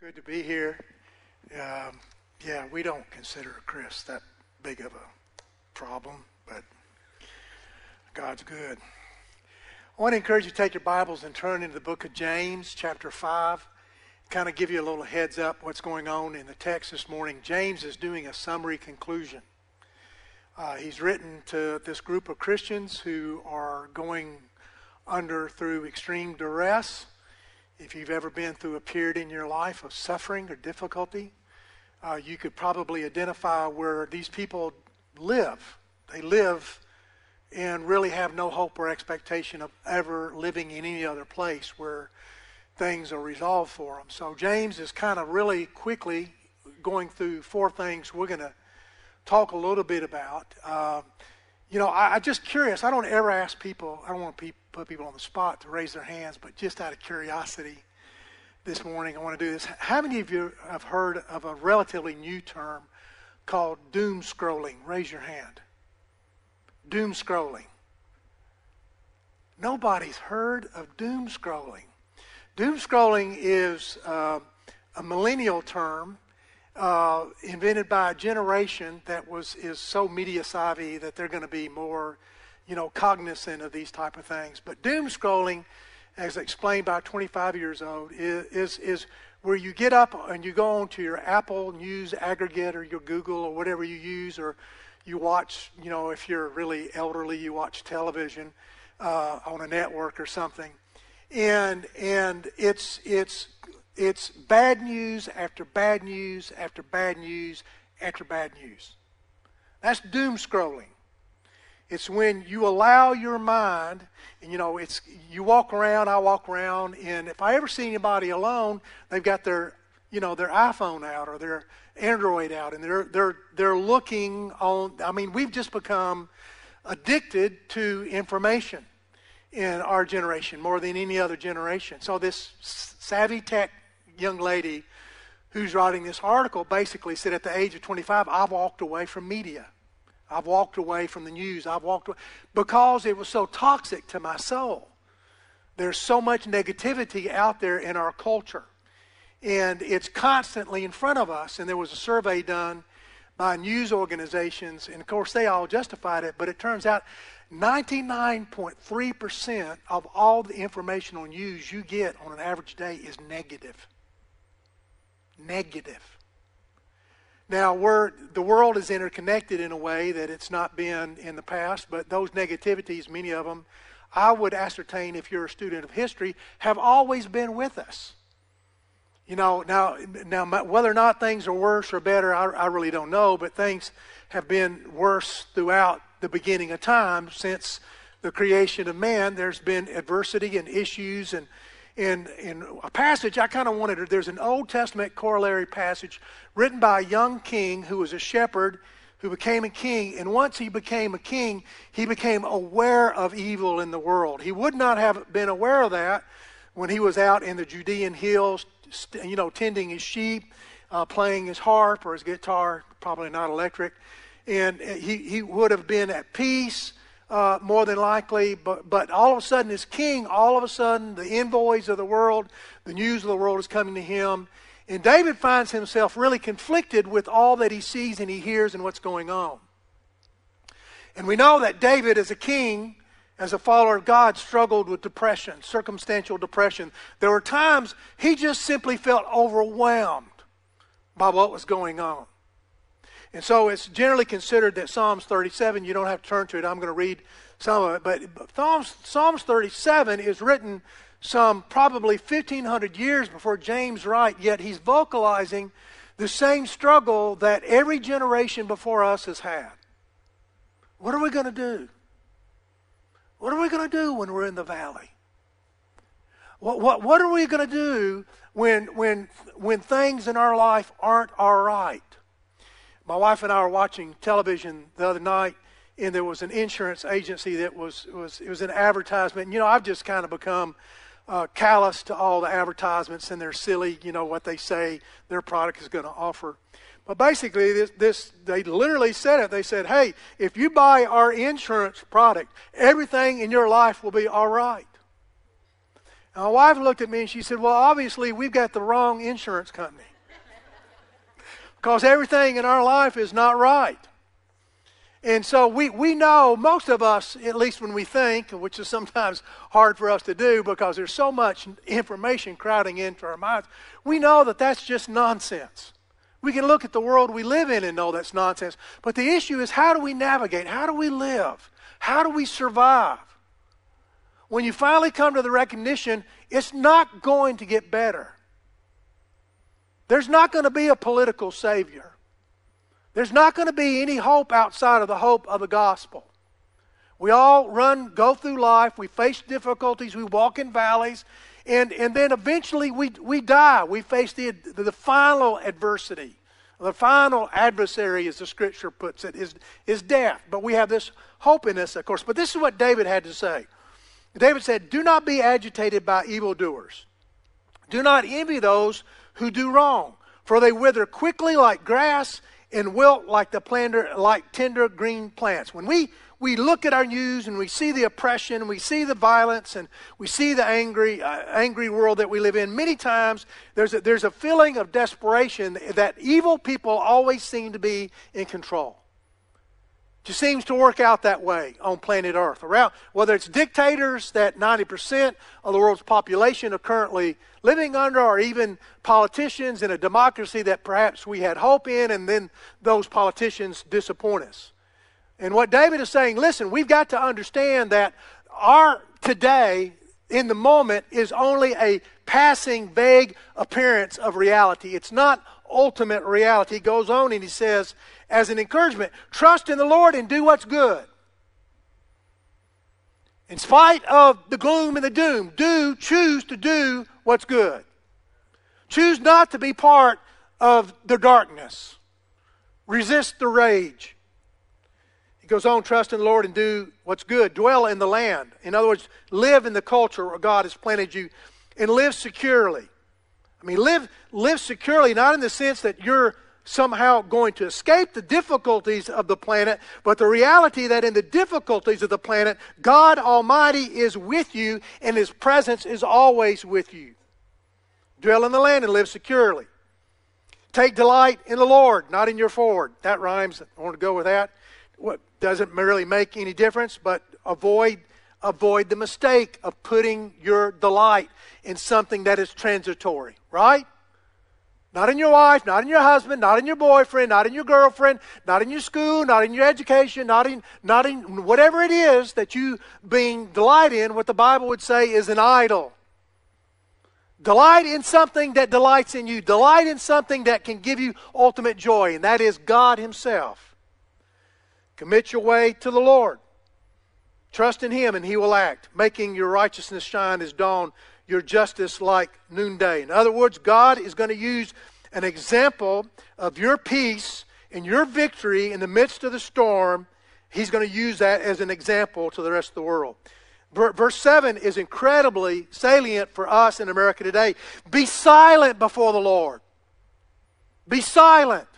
Good to be here. Um, yeah, we don't consider Chris that big of a problem, but God's good. I want to encourage you to take your Bibles and turn into the book of James, chapter 5. Kind of give you a little heads up what's going on in the text this morning. James is doing a summary conclusion. Uh, he's written to this group of Christians who are going under through extreme duress if you've ever been through a period in your life of suffering or difficulty, uh, you could probably identify where these people live. They live and really have no hope or expectation of ever living in any other place where things are resolved for them. So James is kind of really quickly going through four things we're going to talk a little bit about. Uh, you know, I, am just curious. I don't ever ask people, I don't want to put people on the spot to raise their hands, but just out of curiosity this morning, I want to do this. How many of you have heard of a relatively new term called doom scrolling? Raise your hand. Doom scrolling. Nobody's heard of doom scrolling. Doom scrolling is uh, a millennial term uh, invented by a generation that was is so media savvy that they're going to be more, you know, cognizant of these type of things. But doom scrolling, as explained by 25 years old, is, is is where you get up and you go on to your Apple News aggregate or your Google or whatever you use, or you watch, you know, if you're really elderly, you watch television uh, on a network or something, and and it's it's it's bad news after bad news after bad news after bad news. That's doom scrolling. It's when you allow your mind, and you know, it's you walk around, I walk around, and if I ever see anybody alone, they've got their, you know, their iPhone out or their Android out, and they're they're they're looking on. I mean, we've just become addicted to information in our generation more than any other generation. So this savvy tech young lady who's writing this article basically said at the age of 25, I've walked away from media. I've walked away from the news. I've walked away because it was so toxic to my soul. There's so much negativity out there in our culture. And it's constantly in front of us. And there was a survey done by news organizations, and of course they all justified it, but it turns out 99.3% of all the informational news you get on an average day is negative. negative negative. Now, we're, the world is interconnected in a way that it's not been in the past, but those negativities, many of them, I would ascertain if you're a student of history, have always been with us. You know, now, now whether or not things are worse or better, I, I really don't know, but things have been worse throughout the beginning of time since the creation of man. There's been adversity and issues and in, in a passage I kind of wanted. There's an Old Testament corollary passage written by a young king who was a shepherd who became a king. And once he became a king, he became aware of evil in the world. He would not have been aware of that when he was out in the Judean hills, you know, tending his sheep, uh, playing his harp or his guitar, probably not electric. And he, he would have been at peace uh, more than likely. But, but all of a sudden, as king, all of a sudden, the envoys of the world, the news of the world is coming to him. And David finds himself really conflicted with all that he sees and he hears and what's going on. And we know that David, as a king, as a follower of God, struggled with depression, circumstantial depression. There were times he just simply felt overwhelmed by what was going on. And so it's generally considered that Psalms 37, you don't have to turn to it, I'm going to read some of it, but Psalms, Psalms 37 is written some probably 1500 years before James Wright, yet he's vocalizing the same struggle that every generation before us has had. What are we going to do? What are we going to do when we're in the valley? What, what, what are we going to do when, when, when things in our life aren't all right? My wife and I were watching television the other night, and there was an insurance agency that was, was it was an advertisement. And, you know, I've just kind of become uh, callous to all the advertisements, and they're silly, you know, what they say their product is going to offer. But basically, this, this, they literally said it. They said, hey, if you buy our insurance product, everything in your life will be all right. And my wife looked at me and she said, Well, obviously, we've got the wrong insurance company. Because everything in our life is not right. And so we, we know, most of us, at least when we think, which is sometimes hard for us to do because there's so much information crowding into our minds, we know that that's just nonsense. We can look at the world we live in and know that's nonsense. But the issue is how do we navigate? How do we live? How do we survive? When you finally come to the recognition, it's not going to get better. There's not going to be a political savior. There's not going to be any hope outside of the hope of the gospel. We all run, go through life, we face difficulties, we walk in valleys, and, and then eventually we, we die. We face the, the final adversity. The final adversary, as the scripture puts it, is, is death. But we have this hope in us, of course. But this is what David had to say. David said, Do not be agitated by evildoers. Do not envy those who do wrong, for they wither quickly like grass and wilt like the planter, like tender green plants. When we, we look at our news and we see the oppression, we see the violence, and we see the angry, uh, angry world that we live in, many times there's a, there's a feeling of desperation that evil people always seem to be in control. Just seems to work out that way on planet Earth. Around whether it's dictators that 90% of the world's population are currently living under, or even politicians in a democracy that perhaps we had hope in, and then those politicians disappoint us. And what David is saying, listen, we've got to understand that our today in the moment is only a passing, vague appearance of reality. It's not ultimate reality. He goes on and he says, as an encouragement. Trust in the Lord and do what's good. In spite of the gloom and the doom, do choose to do what's good. Choose not to be part of the darkness. Resist the rage. He goes on, trust in the Lord and do what's good. Dwell in the land. In other words, live in the culture where God has planted you and live securely. I mean, live, live securely, not in the sense that you're somehow going to escape the difficulties of the planet, but the reality that in the difficulties of the planet, God Almighty is with you and His presence is always with you. Dwell in the land and live securely. Take delight in the Lord, not in your Ford. That rhymes. I want to go with that. What doesn't really make any difference, but avoid avoid the mistake of putting your delight in something that is transitory, right? Not in your wife, not in your husband, not in your boyfriend, not in your girlfriend, not in your school, not in your education, not in, not in whatever it is that you being delight in, what the Bible would say is an idol. Delight in something that delights in you. Delight in something that can give you ultimate joy, and that is God Himself. Commit your way to the Lord. Trust in Him, and He will act, making your righteousness shine as dawn your justice like noonday. In other words, God is going to use an example of your peace and your victory in the midst of the storm. He's going to use that as an example to the rest of the world. Verse 7 is incredibly salient for us in America today. Be silent before the Lord. Be silent.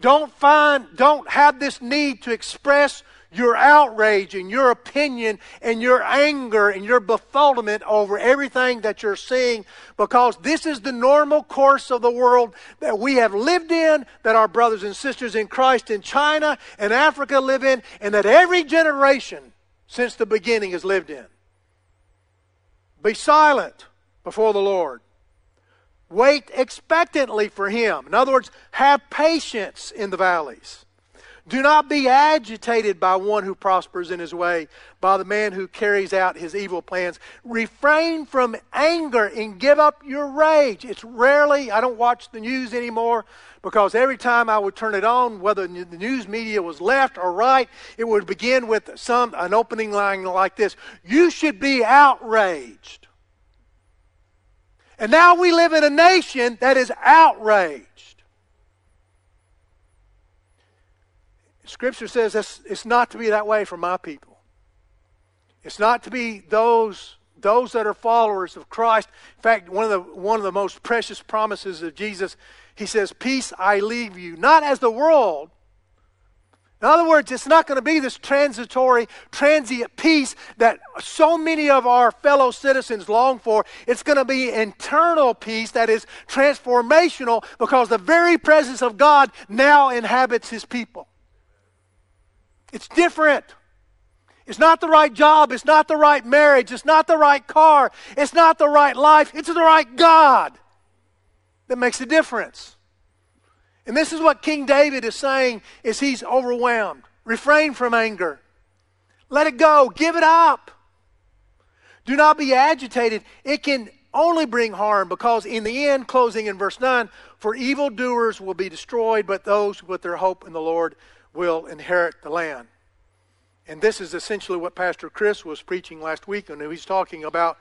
Don't find, don't have this need to express your outrage and your opinion and your anger and your befuddlement over everything that you're seeing because this is the normal course of the world that we have lived in, that our brothers and sisters in Christ in China and Africa live in, and that every generation since the beginning has lived in. Be silent before the Lord. Wait expectantly for Him. In other words, have patience in the valleys. Do not be agitated by one who prospers in his way, by the man who carries out his evil plans. Refrain from anger and give up your rage. It's rarely, I don't watch the news anymore because every time I would turn it on, whether the news media was left or right, it would begin with some an opening line like this You should be outraged. And now we live in a nation that is outraged. Scripture says it's not to be that way for my people. It's not to be those those that are followers of Christ. In fact, one of the one of the most precious promises of Jesus, he says, "Peace I leave you, not as the world." In other words, it's not going to be this transitory, transient peace that so many of our fellow citizens long for. It's going to be internal peace that is transformational because the very presence of God now inhabits his people. It's different. It's not the right job. It's not the right marriage. It's not the right car. It's not the right life. It's the right God that makes a difference. And this is what King David is saying is he's overwhelmed. Refrain from anger. Let it go. Give it up. Do not be agitated. It can only bring harm because in the end, closing in verse 9, for evildoers will be destroyed, but those who put their hope in the Lord will inherit the land. And this is essentially what Pastor Chris was preaching last week, and he's talking about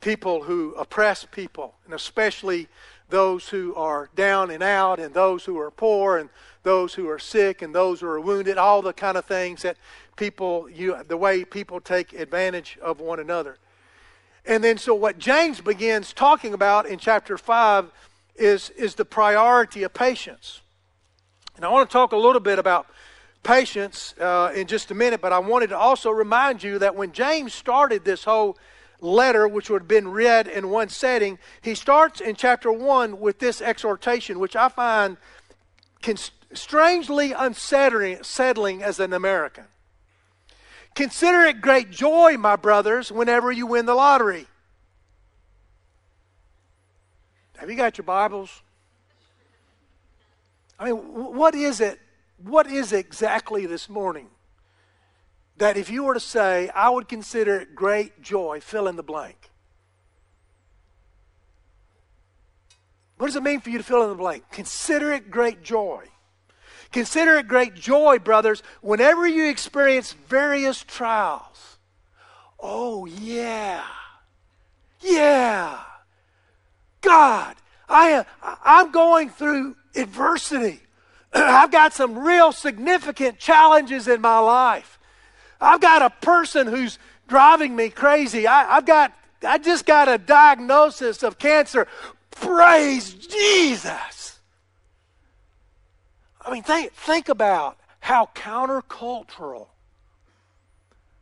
people who oppress people, and especially those who are down and out, and those who are poor, and those who are sick, and those who are wounded, all the kind of things that people, you, the way people take advantage of one another. And then, so what James begins talking about in chapter 5 is, is the priority of patience. And I want to talk a little bit about patience uh, in just a minute, but I wanted to also remind you that when James started this whole letter, which would have been read in one setting, he starts in chapter 1 with this exhortation, which I find strangely unsettling as an American. Consider it great joy, my brothers, whenever you win the lottery. Have you got your Bibles? I mean, what is it? What is it exactly this morning that if you were to say, I would consider it great joy, fill in the blank. What does it mean for you to fill in the blank? Consider it great joy. Consider it great joy, brothers, whenever you experience various trials. Oh, yeah. Yeah. God, I I'm going through adversity. I've got some real significant challenges in my life. I've got a person who's driving me crazy. I, have got, I just got a diagnosis of cancer. Praise Jesus. I mean, think, think about how countercultural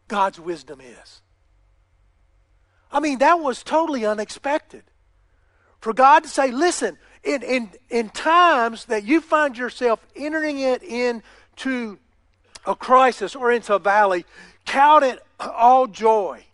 God's wisdom is. I mean, that was totally unexpected. For God to say, listen, in, in, in times that you find yourself entering it into a crisis or into a valley, count it all joy.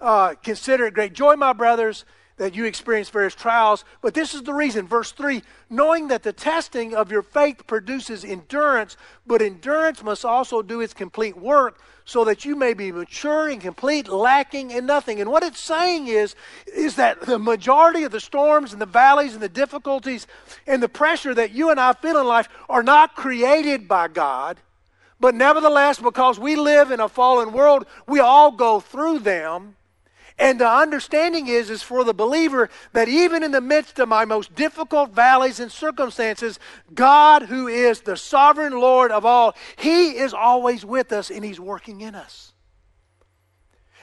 Uh, consider it great joy, my brothers, that you experience various trials. But this is the reason. Verse 3 knowing that the testing of your faith produces endurance, but endurance must also do its complete work so that you may be mature and complete, lacking in nothing. And what it's saying is, is that the majority of the storms and the valleys and the difficulties and the pressure that you and I feel in life are not created by God. But nevertheless, because we live in a fallen world, we all go through them. And the understanding is, is for the believer that even in the midst of my most difficult valleys and circumstances, God, who is the sovereign Lord of all, He is always with us and He's working in us.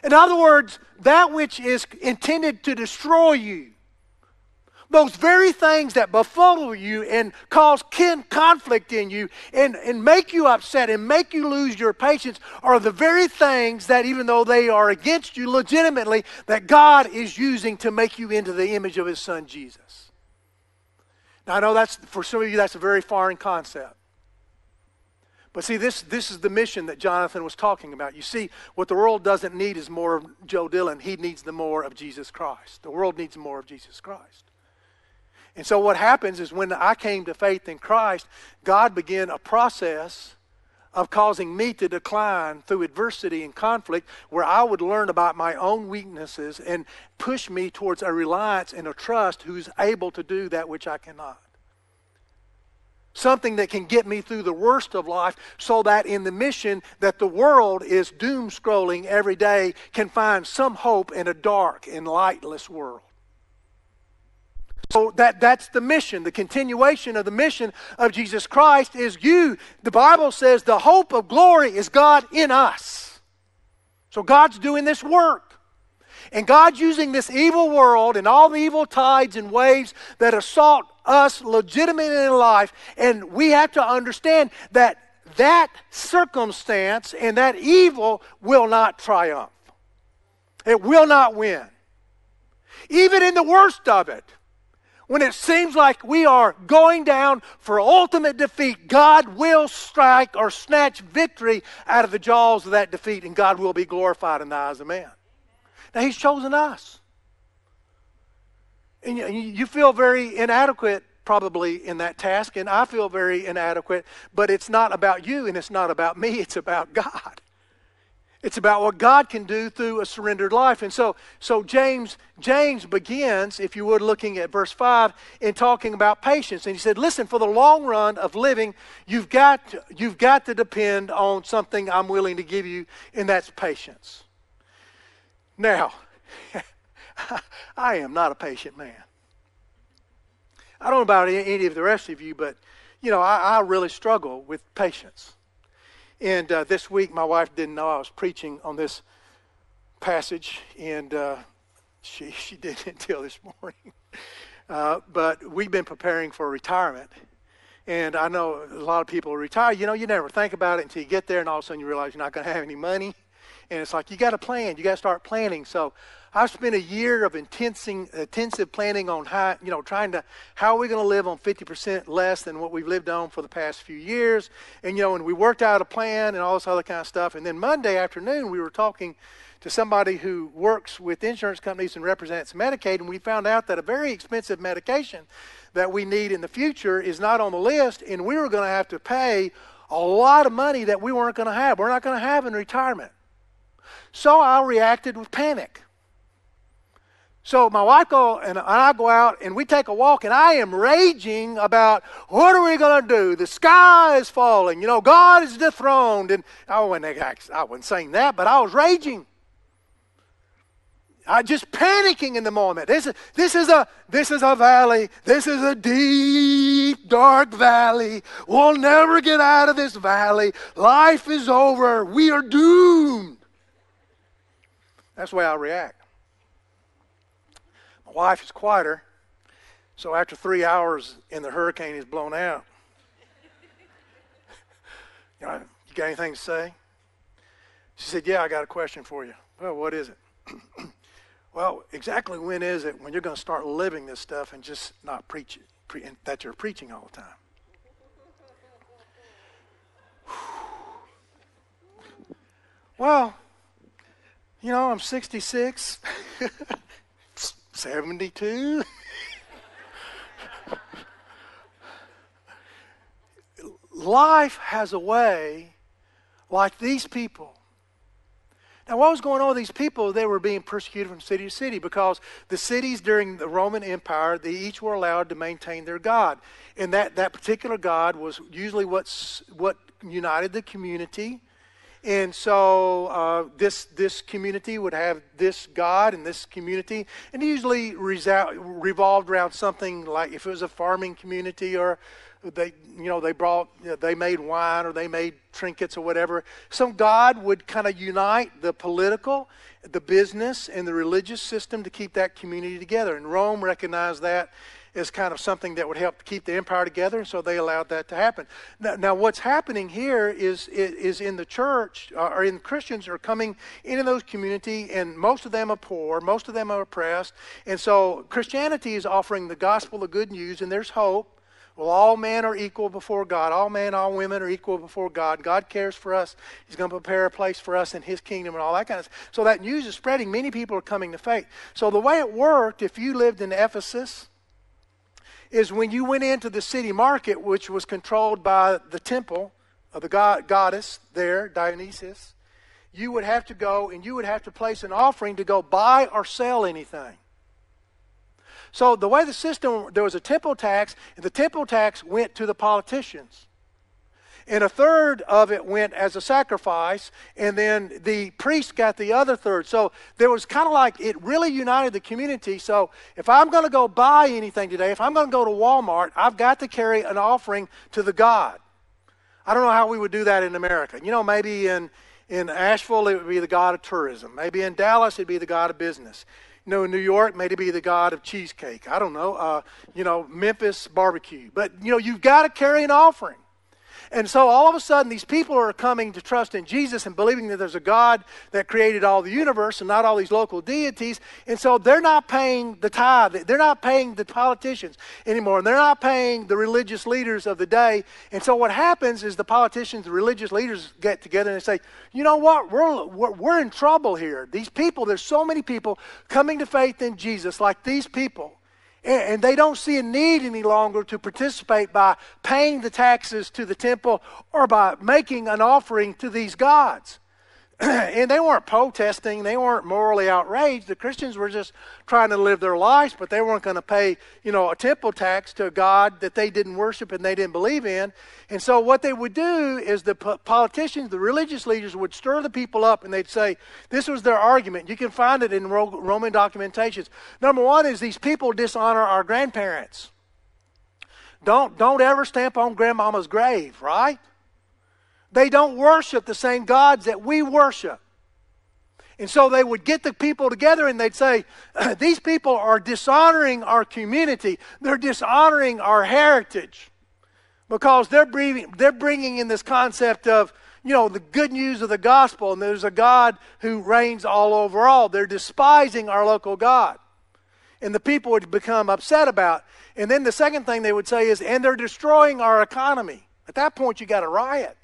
In other words, that which is intended to destroy you, those very things that befuddle you and cause kin conflict in you and, and make you upset and make you lose your patience are the very things that, even though they are against you legitimately, that God is using to make you into the image of His Son Jesus. Now, I know that's, for some of you, that's a very foreign concept. But see, this, this is the mission that Jonathan was talking about. You see, what the world doesn't need is more of Joe Dillon. He needs the more of Jesus Christ. The world needs more of Jesus Christ. And so what happens is when I came to faith in Christ, God began a process of causing me to decline through adversity and conflict where I would learn about my own weaknesses and push me towards a reliance and a trust who's able to do that which I cannot. Something that can get me through the worst of life so that in the mission that the world is doom scrolling every day can find some hope in a dark and lightless world. So that, that's the mission. The continuation of the mission of Jesus Christ is you. The Bible says the hope of glory is God in us. So God's doing this work. And God's using this evil world and all the evil tides and waves that assault us legitimately in life. And we have to understand that that circumstance and that evil will not triumph. It will not win. Even in the worst of it, when it seems like we are going down for ultimate defeat, God will strike or snatch victory out of the jaws of that defeat, and God will be glorified in the eyes of man. Now, He's chosen us. And you feel very inadequate probably in that task, and I feel very inadequate, but it's not about you and it's not about me, it's about God. It's about what God can do through a surrendered life. And so, so James, James begins, if you would, looking at verse 5 and talking about patience. And he said, Listen, for the long run of living, you've got, to, you've got to depend on something I'm willing to give you, and that's patience. Now, I am not a patient man. I don't know about any of the rest of you, but you know, I, I really struggle with patience. And uh, this week, my wife didn't know I was preaching on this passage, and uh, she she didn't until this morning. Uh, but we've been preparing for retirement, and I know a lot of people retire. You know, you never think about it until you get there, and all of a sudden you realize you're not going to have any money, and it's like you got to plan. You got to start planning. So I've spent a year of intensive planning on how, you know, trying to, how are we going to live on 50% less than what we've lived on for the past few years? And, you know, and we worked out a plan and all this other kind of stuff. And then Monday afternoon, we were talking to somebody who works with insurance companies and represents Medicaid, and we found out that a very expensive medication that we need in the future is not on the list, and we were going to have to pay a lot of money that we weren't going to have. We're not going to have in retirement. So I reacted with panic. So my wife go and I go out and we take a walk and I am raging about what are we going to do? The sky is falling. You know, God is dethroned. And I wasn't, I wasn't saying that, but I was raging. I just panicking in the moment. This is, this is a this is a valley. This is a deep, dark valley. We'll never get out of this valley. Life is over. We are doomed. That's the way I react wife is quieter. So after three hours in the hurricane is blown out, you, know, you got anything to say? She said, Yeah, I got a question for you. Well, what is it? well, exactly when is it when you're going to start living this stuff and just not preach it, pre- that you're preaching all the time? well, you know, I'm 66. 72? Life has a way like these people. Now, what was going on with these people? They were being persecuted from city to city because the cities during the Roman Empire, they each were allowed to maintain their God. And that, that particular God was usually what's, what united the community and so uh, this this community would have this God and this community, and usually revolved around something like if it was a farming community or they you know they brought you know, they made wine or they made trinkets or whatever. So God would kind of unite the political, the business, and the religious system to keep that community together. And Rome recognized that is kind of something that would help keep the empire together, and so they allowed that to happen. Now, now what's happening here is, is in the church, uh, or in Christians are coming into those community, and most of them are poor, most of them are oppressed, and so Christianity is offering the gospel of good news, and there's hope. Well, all men are equal before God. All men, all women are equal before God. God cares for us. He's going to prepare a place for us in His kingdom and all that kind of stuff. So that news is spreading. Many people are coming to faith. So the way it worked, if you lived in Ephesus, is when you went into the city market, which was controlled by the temple of the god, goddess there, Dionysus, you would have to go and you would have to place an offering to go buy or sell anything. So the way the system, there was a temple tax, and the temple tax went to the politicians and a third of it went as a sacrifice, and then the priest got the other third. So there was kind of like it really united the community. So if I'm going to go buy anything today, if I'm going to go to Walmart, I've got to carry an offering to the God. I don't know how we would do that in America. You know, maybe in in Asheville it would be the God of tourism. Maybe in Dallas it'd be the God of business. You know, in New York, maybe be the God of cheesecake. I don't know. Uh, you know, Memphis barbecue. But you know, you've got to carry an offering. And so all of a sudden, these people are coming to trust in Jesus and believing that there's a God that created all the universe and not all these local deities. And so they're not paying the tithe. They're not paying the politicians anymore. And they're not paying the religious leaders of the day. And so what happens is the politicians, the religious leaders get together and they say, you know what? We're, we're, we're in trouble here. These people, there's so many people coming to faith in Jesus like these people. And they don't see a need any longer to participate by paying the taxes to the temple or by making an offering to these gods. and they weren't protesting, they weren't morally outraged. The Christians were just trying to live their lives, but they weren't going to pay, you know, a temple tax to a God that they didn't worship and they didn't believe in. And so what they would do is the politicians, the religious leaders would stir the people up and they'd say, this was their argument. You can find it in Roman documentations. Number one is these people dishonor our grandparents. Don't, don't ever stamp on grandmama's grave, right? They don't worship the same gods that we worship. And so they would get the people together and they'd say, These people are dishonoring our community. They're dishonoring our heritage because they're bringing, they're bringing in this concept of, you know, the good news of the gospel and there's a God who reigns all over all. They're despising our local God. And the people would become upset about. And then the second thing they would say is, and they're destroying our economy. At that point, you got a riot.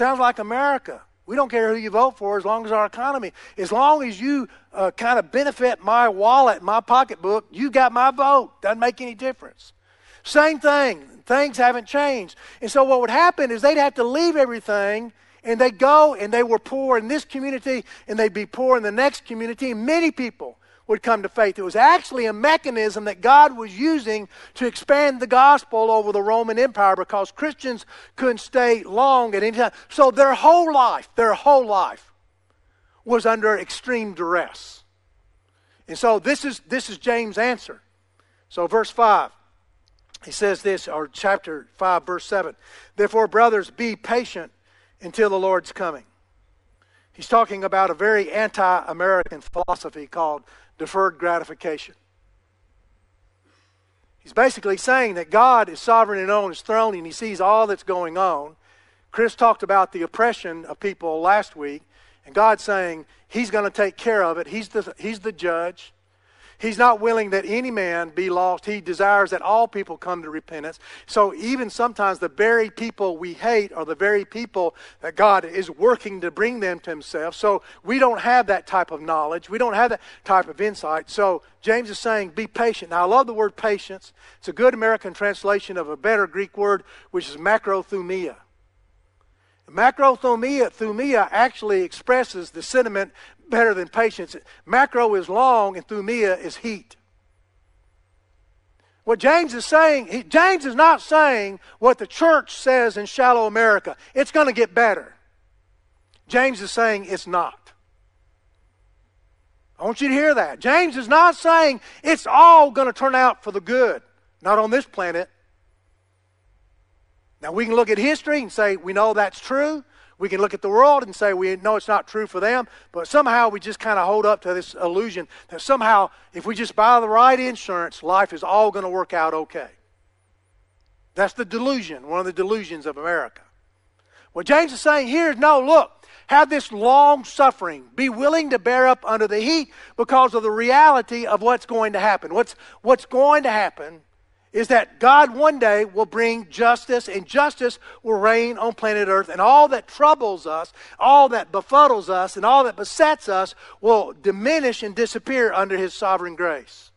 Sounds like America. We don't care who you vote for as long as our economy, as long as you uh, kind of benefit my wallet, my pocketbook, you got my vote. Doesn't make any difference. Same thing. Things haven't changed. And so what would happen is they'd have to leave everything and they'd go and they were poor in this community and they'd be poor in the next community. Many people would come to faith. It was actually a mechanism that God was using to expand the gospel over the Roman Empire because Christians couldn't stay long at any time. So their whole life, their whole life was under extreme duress. And so this is this is James' answer. So verse 5. He says this, or chapter 5, verse 7. Therefore, brothers, be patient until the Lord's coming. He's talking about a very anti American philosophy called deferred gratification. He's basically saying that God is sovereign and on his throne and he sees all that's going on. Chris talked about the oppression of people last week, and God's saying he's going to take care of it. He's the, he's the judge. He's not willing that any man be lost. He desires that all people come to repentance. So even sometimes the very people we hate are the very people that God is working to bring them to himself. So we don't have that type of knowledge. We don't have that type of insight. So James is saying, be patient. Now, I love the word patience. It's a good American translation of a better Greek word, which is macrothumia. Macrothumia thumia actually expresses the sentiment better than patience. Macro is long and thumia is heat. What James is saying, he, James is not saying what the church says in shallow America. It's going to get better. James is saying it's not. I want you to hear that. James is not saying it's all going to turn out for the good. Not on this planet. Now, we can look at history and say we know that's true. We can look at the world and say we know it's not true for them, but somehow we just kind of hold up to this illusion that somehow if we just buy the right insurance, life is all going to work out okay. That's the delusion, one of the delusions of America. What James is saying here is no, look, have this long suffering. Be willing to bear up under the heat because of the reality of what's going to happen. What's, what's going to happen is that God one day will bring justice, and justice will reign on planet Earth, and all that troubles us, all that befuddles us, and all that besets us will diminish and disappear under His sovereign grace.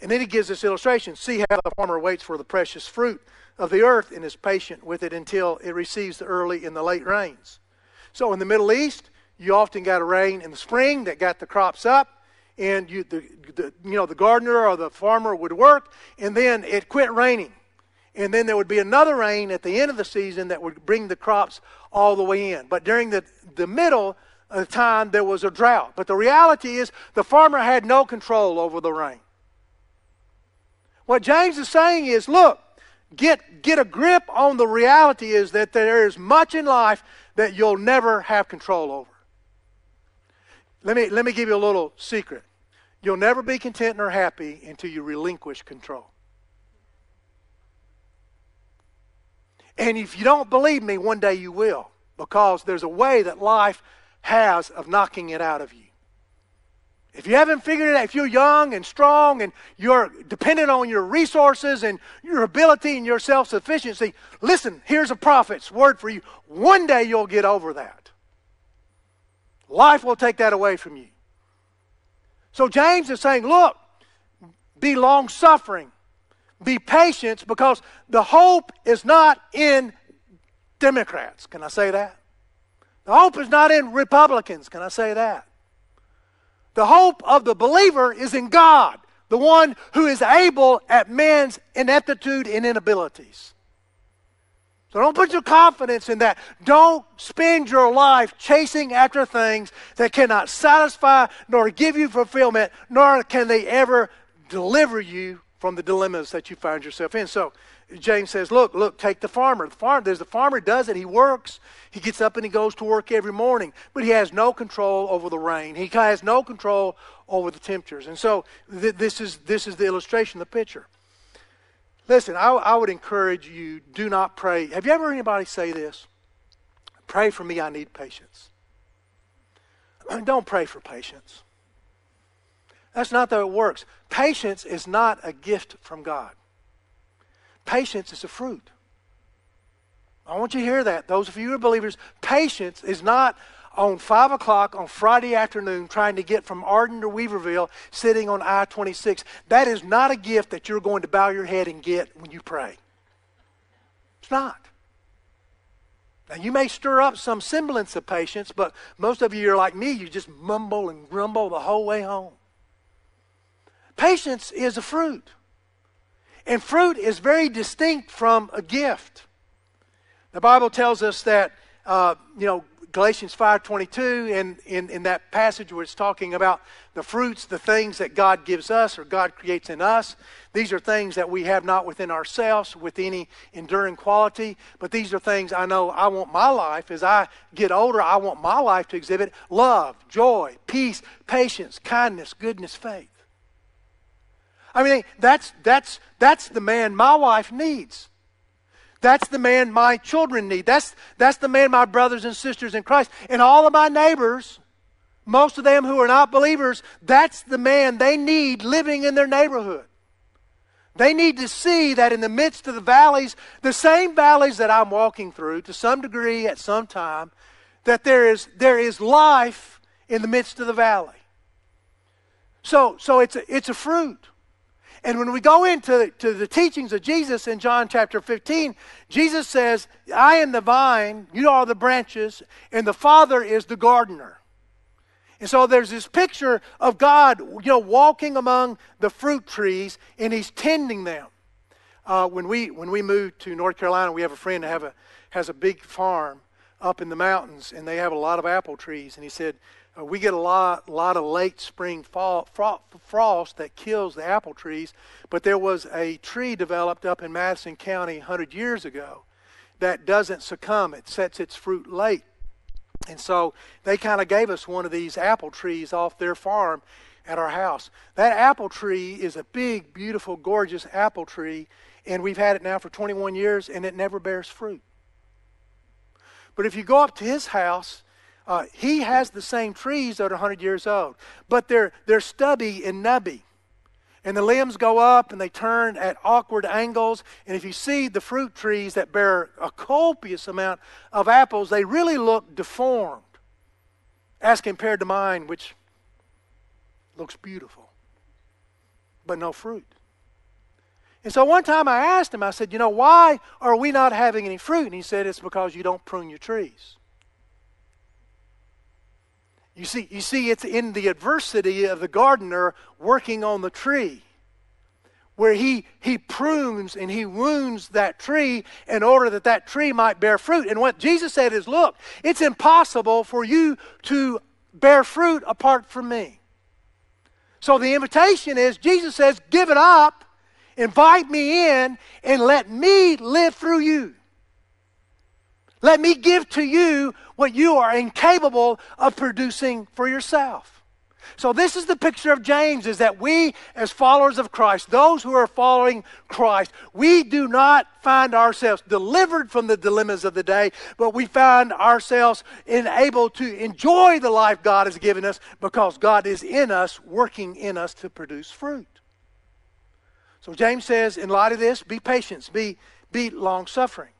And then He gives this illustration see how the farmer waits for the precious fruit of the earth and is patient with it until it receives the early and the late rains. So in the Middle East, you often got a rain in the spring that got the crops up and you, the, the, you know, the gardener or the farmer would work, and then it quit raining. And then there would be another rain at the end of the season that would bring the crops all the way in. But during the, the middle of the time, there was a drought. But the reality is, the farmer had no control over the rain. What James is saying is, look, get, get a grip on the reality is that there is much in life that you'll never have control over. Let me, let me give you a little secret. You'll never be content nor happy until you relinquish control. And if you don't believe me, one day you will, because there's a way that life has of knocking it out of you. If you haven't figured it out, if you're young and strong and you're dependent on your resources and your ability and your self sufficiency, listen, here's a prophet's word for you. One day you'll get over that. Life will take that away from you. So James is saying, look, be long suffering, be patient, because the hope is not in Democrats. Can I say that? The hope is not in Republicans. Can I say that? The hope of the believer is in God, the one who is able at man's ineptitude and inabilities. So don't put your confidence in that. Don't spend your life chasing after things that cannot satisfy nor give you fulfillment, nor can they ever deliver you from the dilemmas that you find yourself in. So James says, look, look, take the farmer. The farmer, there's the farmer does it. He works. He gets up and he goes to work every morning, but he has no control over the rain. He has no control over the temperatures. And so th- this is this is the illustration, the picture. Listen, I, I would encourage you: do not pray. Have you ever heard anybody say this? Pray for me. I need patience. Don't pray for patience. That's not way it works. Patience is not a gift from God. Patience is a fruit. I want you to hear that. Those of you who are believers, patience is not on 5 o'clock on Friday afternoon trying to get from Arden to Weaverville sitting on I 26. That is not a gift that you're going to bow your head and get when you pray. It's not. Now, you may stir up some semblance of patience, but most of you are like me. You just mumble and grumble the whole way home. Patience is a fruit. And fruit is very distinct from a gift. The Bible tells us that, uh, you know, Galatians 5.22, in, in, in that passage where it's talking about the fruits, the things that God gives us or God creates in us. These are things that we have not within ourselves with any enduring quality, but these are things I know I want my life, as I get older, I want my life to exhibit love, joy, peace, patience, kindness, goodness, faith. I mean, that's, that's, that's the man my wife needs. That's the man my children need. That's, that's the man my brothers and sisters in Christ. And all of my neighbors, most of them who are not believers, that's the man they need living in their neighborhood. They need to see that in the midst of the valleys, the same valleys that I'm walking through to some degree at some time, that there is, there is life in the midst of the valley. So, so it's, a, it's a fruit. And when we go into to the teachings of Jesus in John chapter 15, Jesus says, I am the vine, you are the branches, and the Father is the gardener. And so there's this picture of God, you know, walking among the fruit trees, and He's tending them. Uh, when we when we moved to North Carolina, we have a friend that have a has a big farm up in the mountains, and they have a lot of apple trees. And he said, uh, we get a lot, lot of late spring fall, fro- frost that kills the apple trees, but there was a tree developed up in Madison County 100 years ago that doesn't succumb. It sets its fruit late. And so they kind of gave us one of these apple trees off their farm at our house. That apple tree is a big, beautiful, gorgeous apple tree, and we've had it now for 21 years, and it never bears fruit. But if you go up to his house, uh, he has the same trees that are 100 years old, but they're, they're stubby and nubby. And the limbs go up and they turn at awkward angles. And if you see the fruit trees that bear a copious amount of apples, they really look deformed as compared to mine, which looks beautiful, but no fruit. And so one time I asked him, I said, You know, why are we not having any fruit? And he said, It's because you don't prune your trees. You see, you see, it's in the adversity of the gardener working on the tree, where he, he prunes and he wounds that tree in order that that tree might bear fruit. And what Jesus said is, look, it's impossible for you to bear fruit apart from me. So the invitation is, Jesus says, give it up, invite me in, and let me live through you. Let me give to you what you are incapable of producing for yourself. So this is the picture of James is that we as followers of Christ, those who are following Christ, we do not find ourselves delivered from the dilemmas of the day, but we find ourselves able to enjoy the life God has given us because God is in us, working in us to produce fruit. So James says, in light of this, be patient, be, be long suffering.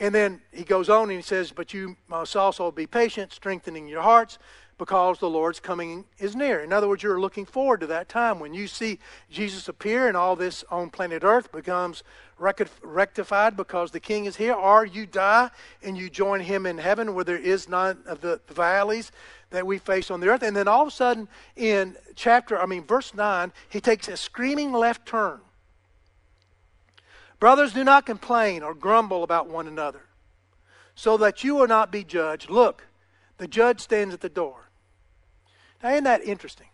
And then he goes on and he says, But you must also be patient, strengthening your hearts, because the Lord's coming is near. In other words, you're looking forward to that time when you see Jesus appear and all this on planet Earth becomes rectified because the King is here, or you die and you join him in heaven where there is none of the valleys that we face on the earth. And then all of a sudden, in chapter, I mean, verse 9, he takes a screaming left turn. Brothers, do not complain or grumble about one another, so that you will not be judged. Look, the judge stands at the door. Now, isn't that interesting?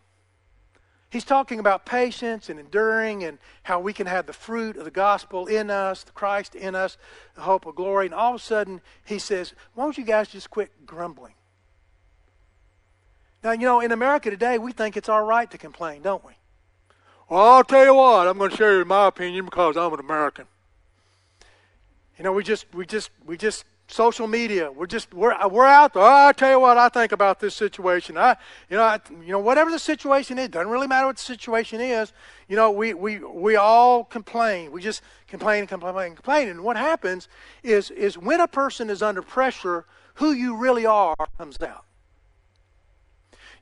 He's talking about patience and enduring and how we can have the fruit of the gospel in us, the Christ in us, the hope of glory. And all of a sudden, he says, Why don't you guys just quit grumbling? Now, you know, in America today, we think it's our right to complain, don't we? Well, I'll tell you what, I'm going to share my opinion because I'm an American. You know, we just, we just, we just social media. We're just we're we're out there. Oh, I tell you what I think about this situation. I you know I, you know whatever the situation is, doesn't really matter what the situation is. You know we we we all complain. We just complain and complain and complain. And what happens is is when a person is under pressure, who you really are comes out.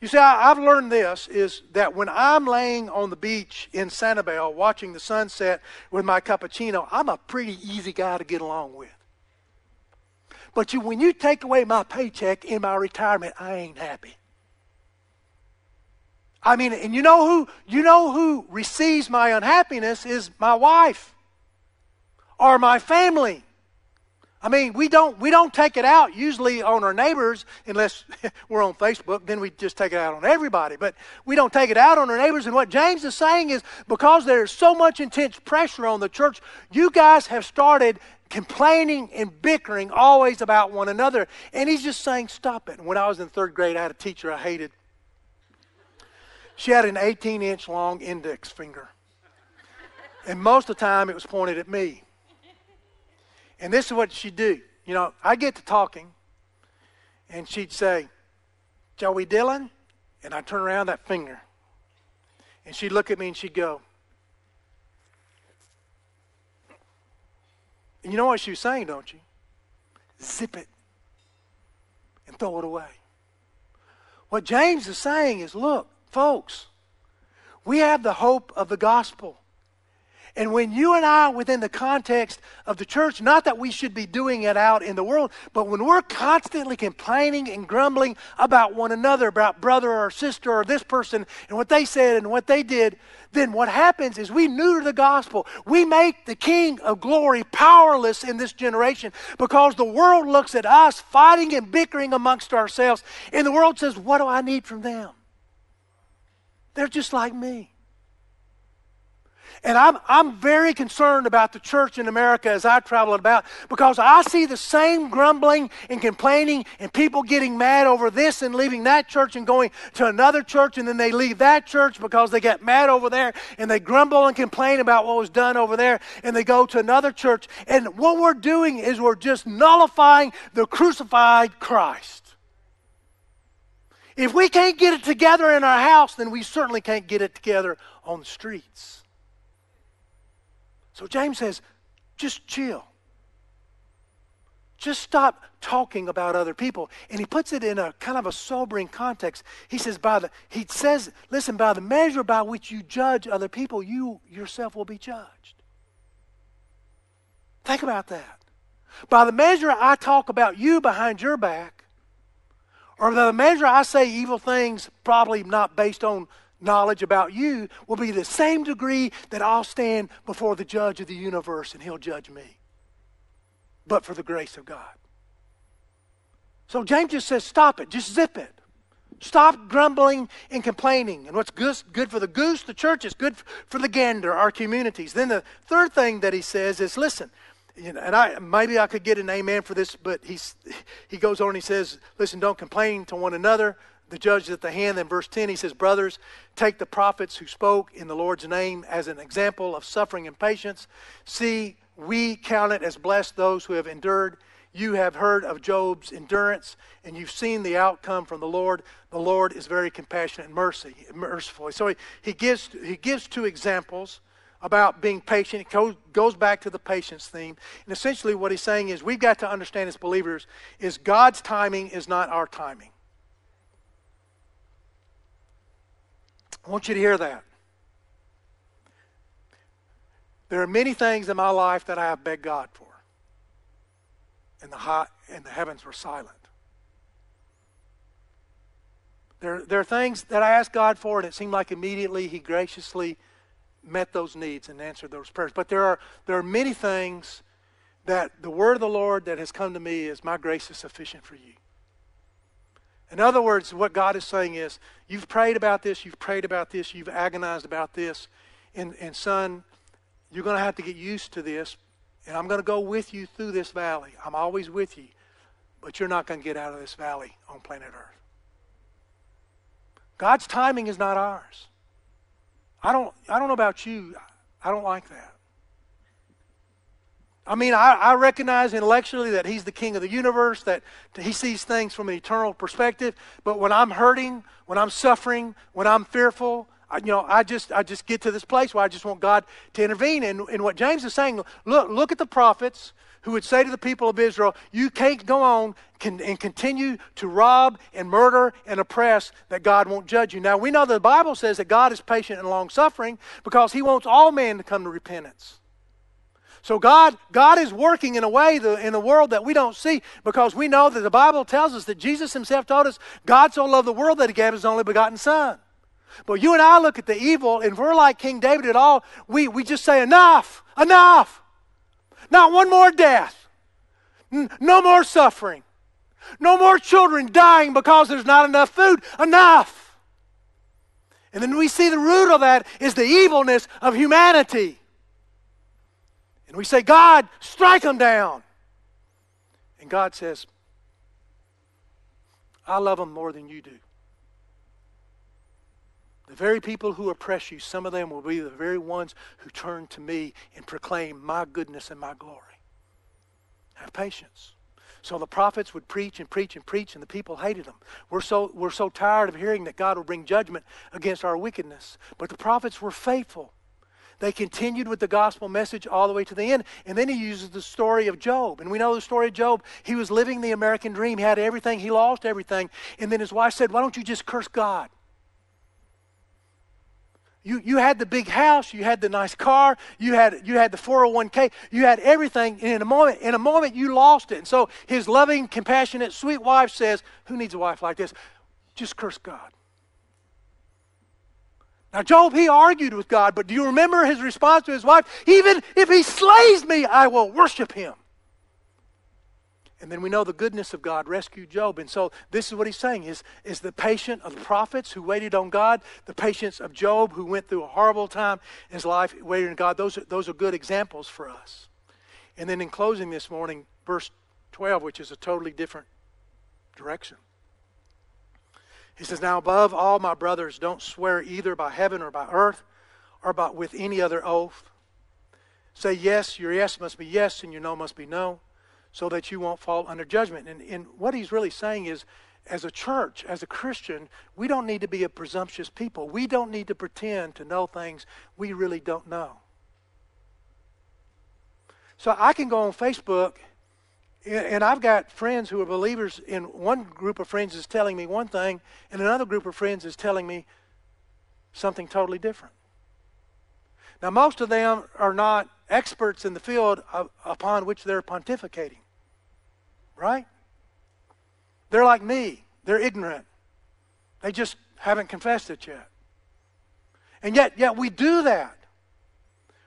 You see, I, I've learned this is that when I'm laying on the beach in Sanibel watching the sunset with my cappuccino, I'm a pretty easy guy to get along with. But you, when you take away my paycheck in my retirement, I ain't happy. I mean, and you know who you know who receives my unhappiness is my wife or my family. I mean, we don't we don't take it out usually on our neighbors unless we're on Facebook. Then we just take it out on everybody. But we don't take it out on our neighbors. And what James is saying is because there's so much intense pressure on the church, you guys have started complaining and bickering always about one another. And he's just saying, stop it. When I was in third grade, I had a teacher I hated. She had an 18 inch long index finger. And most of the time it was pointed at me. And this is what she'd do. You know, I get to talking, and she'd say, Joey Dillon, and I'd turn around that finger. And she'd look at me and she'd go, And you know what she was saying, don't you? Zip it and throw it away. What James is saying is look, folks, we have the hope of the gospel. And when you and I, within the context of the church, not that we should be doing it out in the world, but when we're constantly complaining and grumbling about one another, about brother or sister or this person and what they said and what they did, then what happens is we neuter the gospel. We make the King of glory powerless in this generation because the world looks at us fighting and bickering amongst ourselves. And the world says, What do I need from them? They're just like me. And I'm, I'm very concerned about the church in America as I travel about because I see the same grumbling and complaining and people getting mad over this and leaving that church and going to another church and then they leave that church because they get mad over there and they grumble and complain about what was done over there and they go to another church. And what we're doing is we're just nullifying the crucified Christ. If we can't get it together in our house, then we certainly can't get it together on the streets. So James says, just chill. Just stop talking about other people. And he puts it in a kind of a sobering context. He says, by the he says, listen, by the measure by which you judge other people, you yourself will be judged. Think about that. By the measure I talk about you behind your back, or by the measure I say evil things, probably not based on knowledge about you will be the same degree that I'll stand before the judge of the universe and he'll judge me. But for the grace of God. So James just says, stop it, just zip it. Stop grumbling and complaining. And what's good, for the goose, the church, is good for the gander, our communities. Then the third thing that he says is listen, you know, and I maybe I could get an amen for this, but he's, he goes on and he says, listen, don't complain to one another, the judge at the hand. Then, verse 10, he says, Brothers, take the prophets who spoke in the Lord's name as an example of suffering and patience. See, we count it as blessed those who have endured. You have heard of Job's endurance, and you've seen the outcome from the Lord. The Lord is very compassionate and mercy, merciful. So he, he, gives, he gives two examples about being patient. It goes back to the patience theme. And essentially what he's saying is we've got to understand as believers is God's timing is not our timing. I want you to hear that. There are many things in my life that I have begged God for. And the, high, and the heavens were silent. There, there are things that I asked God for, and it seemed like immediately He graciously met those needs and answered those prayers. But there are, there are many things that the word of the Lord that has come to me is my grace is sufficient for you. In other words, what God is saying is, you've prayed about this, you've prayed about this, you've agonized about this, and, and son, you're going to have to get used to this, and I'm going to go with you through this valley. I'm always with you, but you're not going to get out of this valley on planet Earth. God's timing is not ours. I don't, I don't know about you. I don't like that. I mean, I, I, recognize intellectually that he's the king of the universe, that he sees things from an eternal perspective. But when I'm hurting, when I'm suffering, when I'm fearful, I, you know, I just, I just get to this place where I just want God to intervene. And, and what James is saying, look, look at the prophets who would say to the people of Israel, You can't go on can, and continue to rob and murder and oppress, that God won't judge you. Now, we know the Bible says that God is patient and long suffering because He wants all men to come to repentance. So God, God is working in a way the, in the world that we don't see because we know that the Bible tells us that Jesus himself told us God so loved the world that he gave his only begotten Son. But you and I look at the evil, and we're like King David at all, we, we just say, enough, enough. Not one more death. No more suffering. No more children dying because there's not enough food. Enough. And then we see the root of that is the evilness of humanity. And we say, God, strike them down. And God says, I love them more than you do. The very people who oppress you, some of them will be the very ones who turn to me and proclaim my goodness and my glory. Have patience. So the prophets would preach and preach and preach, and the people hated them. We're so, we're so tired of hearing that God will bring judgment against our wickedness. But the prophets were faithful. They continued with the gospel message all the way to the end. And then he uses the story of Job. And we know the story of Job. He was living the American dream. He had everything, he lost everything. And then his wife said, Why don't you just curse God? You, you had the big house, you had the nice car, you had, you had the 401k, you had everything, and in a moment, in a moment you lost it. And so his loving, compassionate, sweet wife says, Who needs a wife like this? Just curse God. Now, Job, he argued with God, but do you remember his response to his wife? Even if he slays me, I will worship him. And then we know the goodness of God rescued Job. And so this is what he's saying is, is the patience of the prophets who waited on God, the patience of Job who went through a horrible time in his life, waiting on God. Those are, those are good examples for us. And then in closing this morning, verse 12, which is a totally different direction. He says, Now above all, my brothers, don't swear either by heaven or by earth or by, with any other oath. Say yes, your yes must be yes, and your no must be no so that you won't fall under judgment. And, and what he's really saying is, as a church, as a Christian, we don't need to be a presumptuous people. We don't need to pretend to know things we really don't know. So I can go on Facebook, and I've got friends who are believers, and one group of friends is telling me one thing, and another group of friends is telling me something totally different. Now, most of them are not experts in the field upon which they're pontificating. Right? They're like me. They're ignorant. They just haven't confessed it yet. And yet, yet we do that.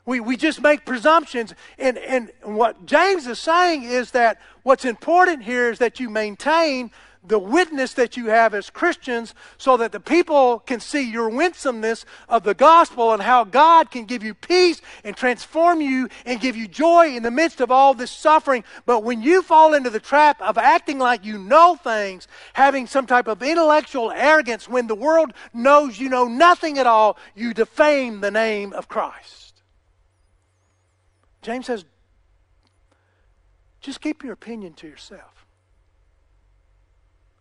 We, we just make presumptions. And, and what James is saying is that what's important here is that you maintain the witness that you have as Christians so that the people can see your winsomeness of the gospel and how God can give you peace and transform you and give you joy in the midst of all this suffering. But when you fall into the trap of acting like you know things, having some type of intellectual arrogance when the world knows you know nothing at all, you defame the name of Christ. James says, just keep your opinion to yourself.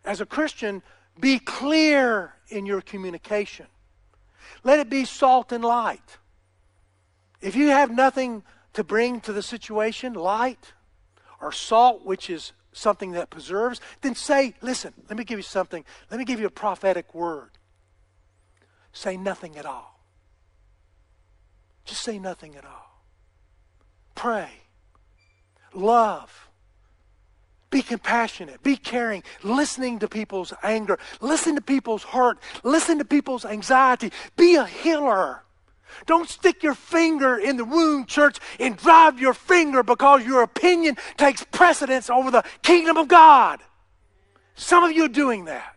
As a Christian, be clear in your communication. Let it be salt and light. If you have nothing to bring to the situation, light or salt, which is something that preserves, then say, listen, let me give you something. Let me give you a prophetic word. Say nothing at all. Just say nothing at all. Pray. Love be compassionate. Be caring. Listening to people's anger. Listen to people's hurt. Listen to people's anxiety. Be a healer. Don't stick your finger in the wound, church, and drive your finger because your opinion takes precedence over the kingdom of God. Some of you are doing that.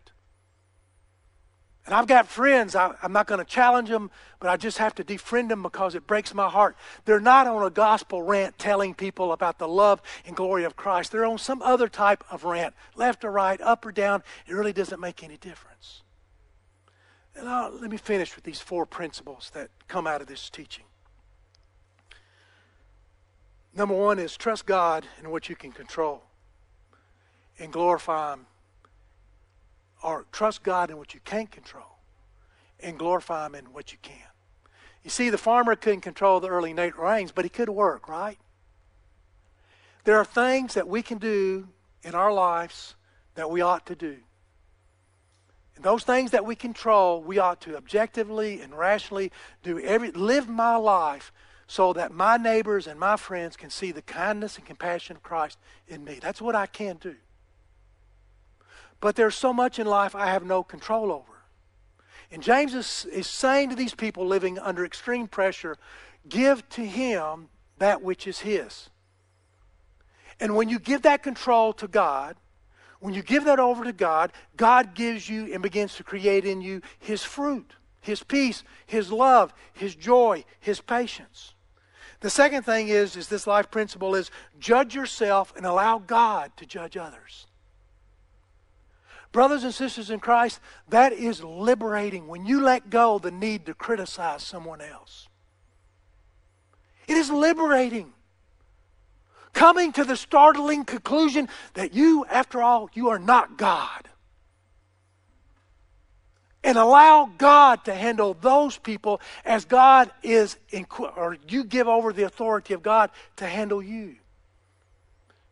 And I've got friends, I, am not going to challenge them, but I just have to defriend them because it breaks my heart. They're not on a gospel rant telling people about the love and glory of Christ. They're on some other type of rant, left or right, up or down. It really doesn't make any difference. And I'll, let me finish with these four principles that come out of this teaching. Number one is trust God in what you can control and glorify Him or trust God in what you can't control and glorify Him in what you can. You see, the farmer couldn't control the early night rains, but he could work, right? There are things that we can do in our lives that we ought to do. And those things that we control, we ought to objectively and rationally do every live my life so that my neighbors and my friends can see the kindness and compassion of Christ in me. That's what I can do. But there's so much in life I have no control over. And James is, is saying to these people living under extreme pressure, give to him that which is his. And when you give that control to God, when you give that over to God, God gives you and begins to create in you his fruit, his peace, his love, his joy, his patience. The second thing is, is this life principle is judge yourself and allow God to judge others. Brothers and sisters in Christ, that is liberating when you let go the need to criticize someone else. It is liberating. Coming to the startling conclusion that you, after all, you are not God. And allow God to handle those people as God is, or you give over the authority of God to handle you.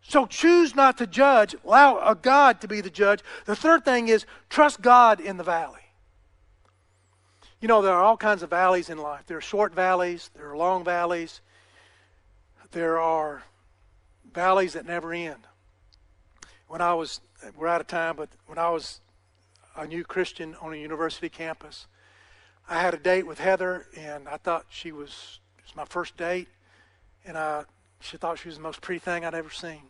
So choose not to judge, allow a God to be the judge. The third thing is trust God in the valley. You know, there are all kinds of valleys in life. There are short valleys, there are long valleys, there are valleys that never end. When I was, we're out of time, but when I was a new Christian on a university campus, I had a date with Heather, and I thought she was, it was my first date, and I, she thought she was the most pretty thing I'd ever seen.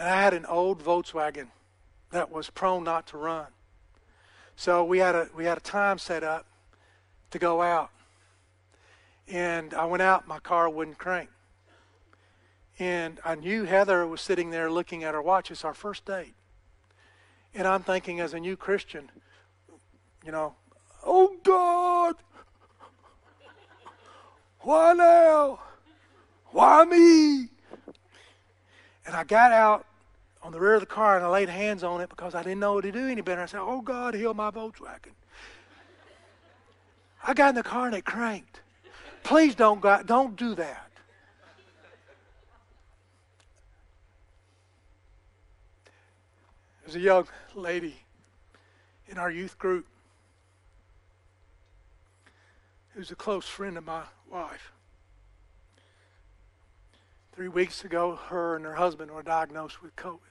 And I had an old Volkswagen that was prone not to run. So we had a we had a time set up to go out. And I went out, my car wouldn't crank. And I knew Heather was sitting there looking at her watch. It's our first date. And I'm thinking as a new Christian, you know, oh God, why now? Why me? And I got out on the rear of the car and I laid hands on it because I didn't know what to do any better. I said, Oh God, heal my Volkswagen. I got in the car and it cranked. Please don't go, don't do that. There's a young lady in our youth group who's a close friend of my wife. Three weeks ago, her and her husband were diagnosed with COVID.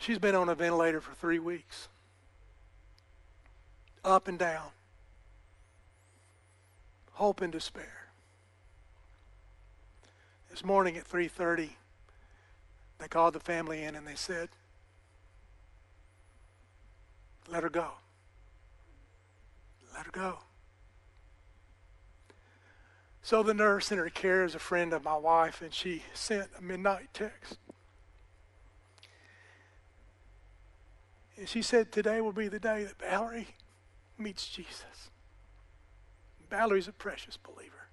She's been on a ventilator for three weeks. Up and down. Hope and despair. This morning at 3:30, They called the family in and they said, Let her go. Let her go. So the nurse in her care is a friend of my wife, and she sent a midnight text. She said, Today will be the day that Valerie meets Jesus. Valerie's a precious believer.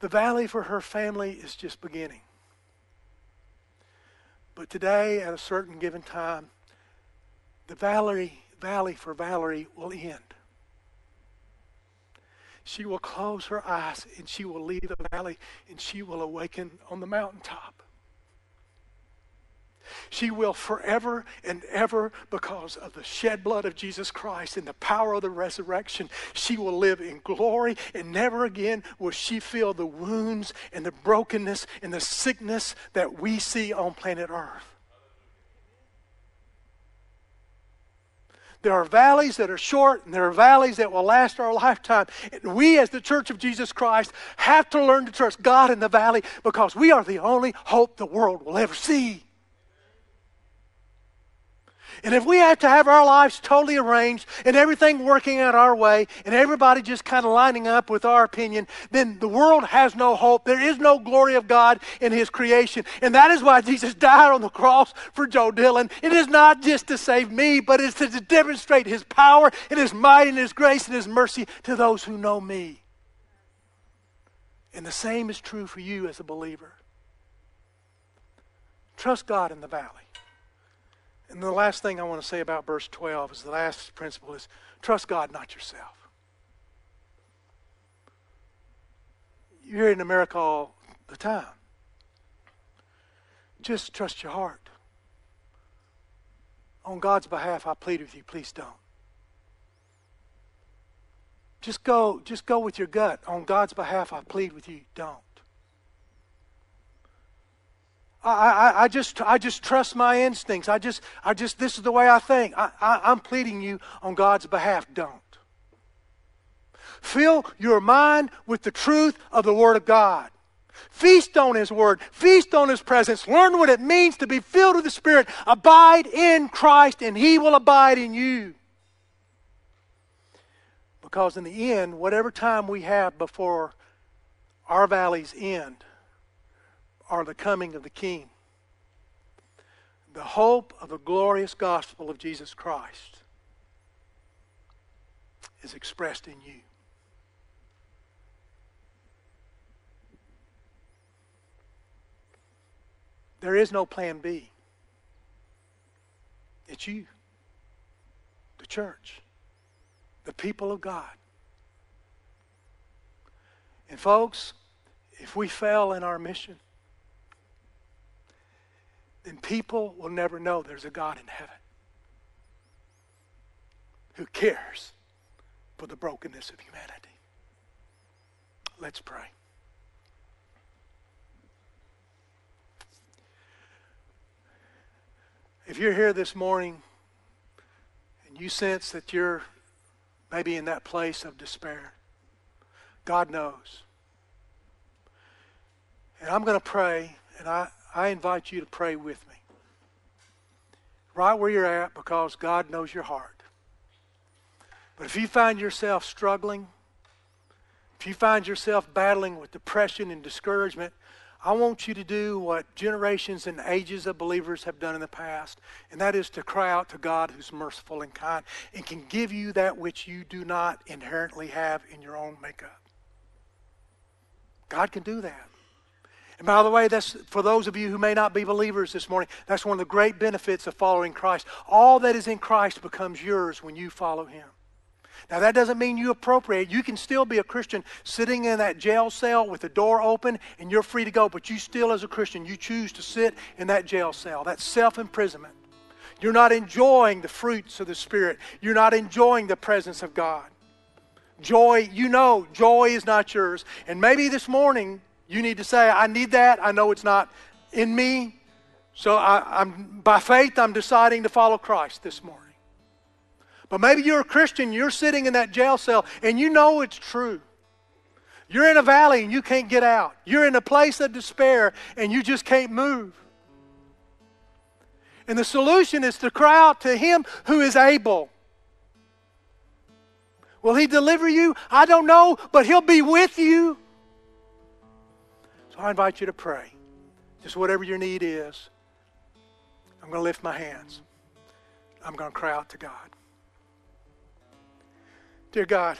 The valley for her family is just beginning. But today, at a certain given time, the valley, valley for Valerie will end. She will close her eyes and she will leave the valley and she will awaken on the mountaintop. She will forever and ever, because of the shed blood of Jesus Christ and the power of the resurrection, she will live in glory, and never again will she feel the wounds and the brokenness and the sickness that we see on planet Earth. There are valleys that are short, and there are valleys that will last our lifetime. And we, as the Church of Jesus Christ, have to learn to trust God in the valley because we are the only hope the world will ever see. And if we have to have our lives totally arranged and everything working out our way and everybody just kind of lining up with our opinion, then the world has no hope. There is no glory of God in His creation. And that is why Jesus died on the cross for Joe Dillon. It is not just to save me, but it's to demonstrate His power and His might and His grace and His mercy to those who know me. And the same is true for you as a believer. Trust God in the valley. And the last thing I want to say about verse 12 is the last principle is trust God, not yourself. You hear it in America all the time. Just trust your heart. On God's behalf, I plead with you, please don't. Just go, just go with your gut. On God's behalf, I plead with you, don't. I, I, I, just I just trust my instincts. I just I just this is the way I think. I, I, I'm pleading you on God's behalf. Don't. Fill your mind with the truth of the Word of God. Feast on His Word. Feast on His presence. Learn what it means to be filled with the Spirit. Abide in Christ, and He will abide in you. Because in the end, whatever time we have before our valleys end, are the coming of the King. The hope of the glorious gospel of Jesus Christ is expressed in you. There is no plan B. It's you, the church, the people of God. And, folks, if we fail in our mission, then people will never know there's a God in heaven who cares for the brokenness of humanity. Let's pray. If you're here this morning and you sense that you're maybe in that place of despair, God knows. And I'm going to pray, and I, I invite you to pray with me. Right where you're at, because God knows your heart. But if you find yourself struggling, if you find yourself battling with depression and discouragement, I want you to do what generations and ages of believers have done in the past, and that is to cry out to God who's merciful and kind and can give you that which you do not inherently have in your own makeup. God can do that. And by the way, that's for those of you who may not be believers this morning, that's one of the great benefits of following Christ. All that is in Christ becomes yours when you follow him. Now, that doesn't mean you appropriate. You can still be a Christian sitting in that jail cell with the door open and you're free to go, but you still, as a Christian, you choose to sit in that jail cell, that self imprisonment. You're not enjoying the fruits of the Spirit, you're not enjoying the presence of God. Joy, you know, joy is not yours. And maybe this morning you need to say, I need that. I know it's not in me. So I, am by faith, I'm deciding to follow Christ this morning. But maybe you're a Christian, you're sitting in that jail cell, and you know it's true. You're in a valley and you can't get out. You're in a place of despair and you just can't move. And the solution is to cry out to Him who is able. Will He deliver you? I don't know, but He'll be with you. I invite you to pray. Just whatever your need is. I'm going to lift my hands. I'm going to cry out to God. Dear God,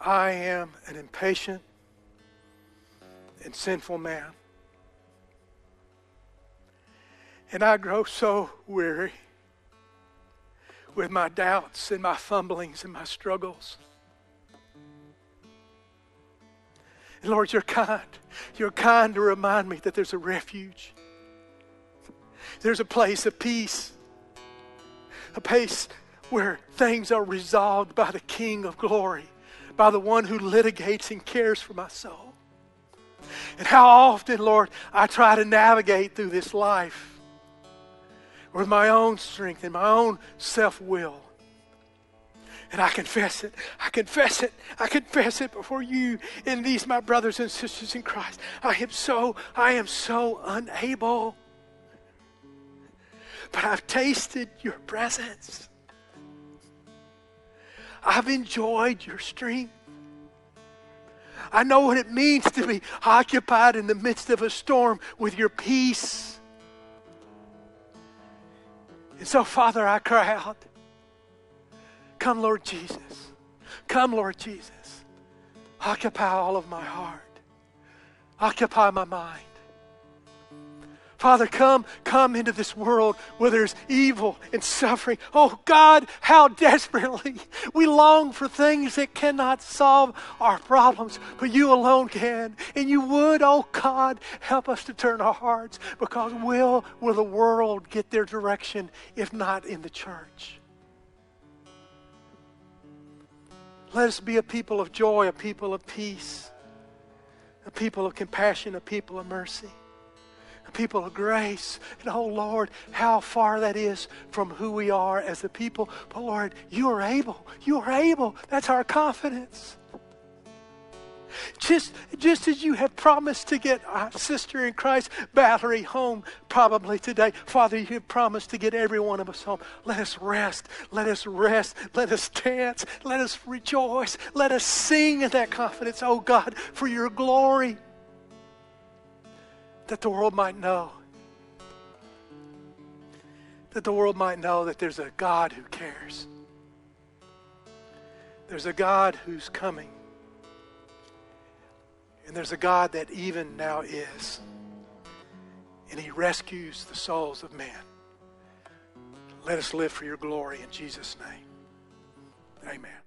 I am an impatient and sinful man. And I grow so weary with my doubts and my fumblings and my struggles. And Lord, you're kind. You're kind to remind me that there's a refuge. There's a place of peace. A place where things are resolved by the King of glory, by the one who litigates and cares for my soul. And how often, Lord, I try to navigate through this life with my own strength and my own self will. And I confess it. I confess it. I confess it before you and these, my brothers and sisters in Christ. I am so, I am so unable. But I've tasted your presence. I've enjoyed your strength. I know what it means to be occupied in the midst of a storm with your peace. And so, Father, I cry out, Come, Lord Jesus. Come, Lord Jesus. Occupy all of my heart. Occupy my mind. Father, come, come into this world where there's evil and suffering. Oh God, how desperately we long for things that cannot solve our problems, but you alone can. And you would, oh God, help us to turn our hearts because will will the world get their direction if not in the church? Let us be a people of joy, a people of peace, a people of compassion, a people of mercy a people of grace. And oh Lord, how far that is from who we are as a people. But Lord, you are able. You are able. That's our confidence. Just, just as you have promised to get our sister in Christ, Valerie, home probably today, Father, you have promised to get every one of us home. Let us rest. Let us rest. Let us dance. Let us rejoice. Let us sing in that confidence, oh God, for your glory that the world might know. That the world might know that there's a God who cares. There's a God who's coming. And there's a God that even now is. And he rescues the souls of men. Let us live for your glory in Jesus' name. Amen.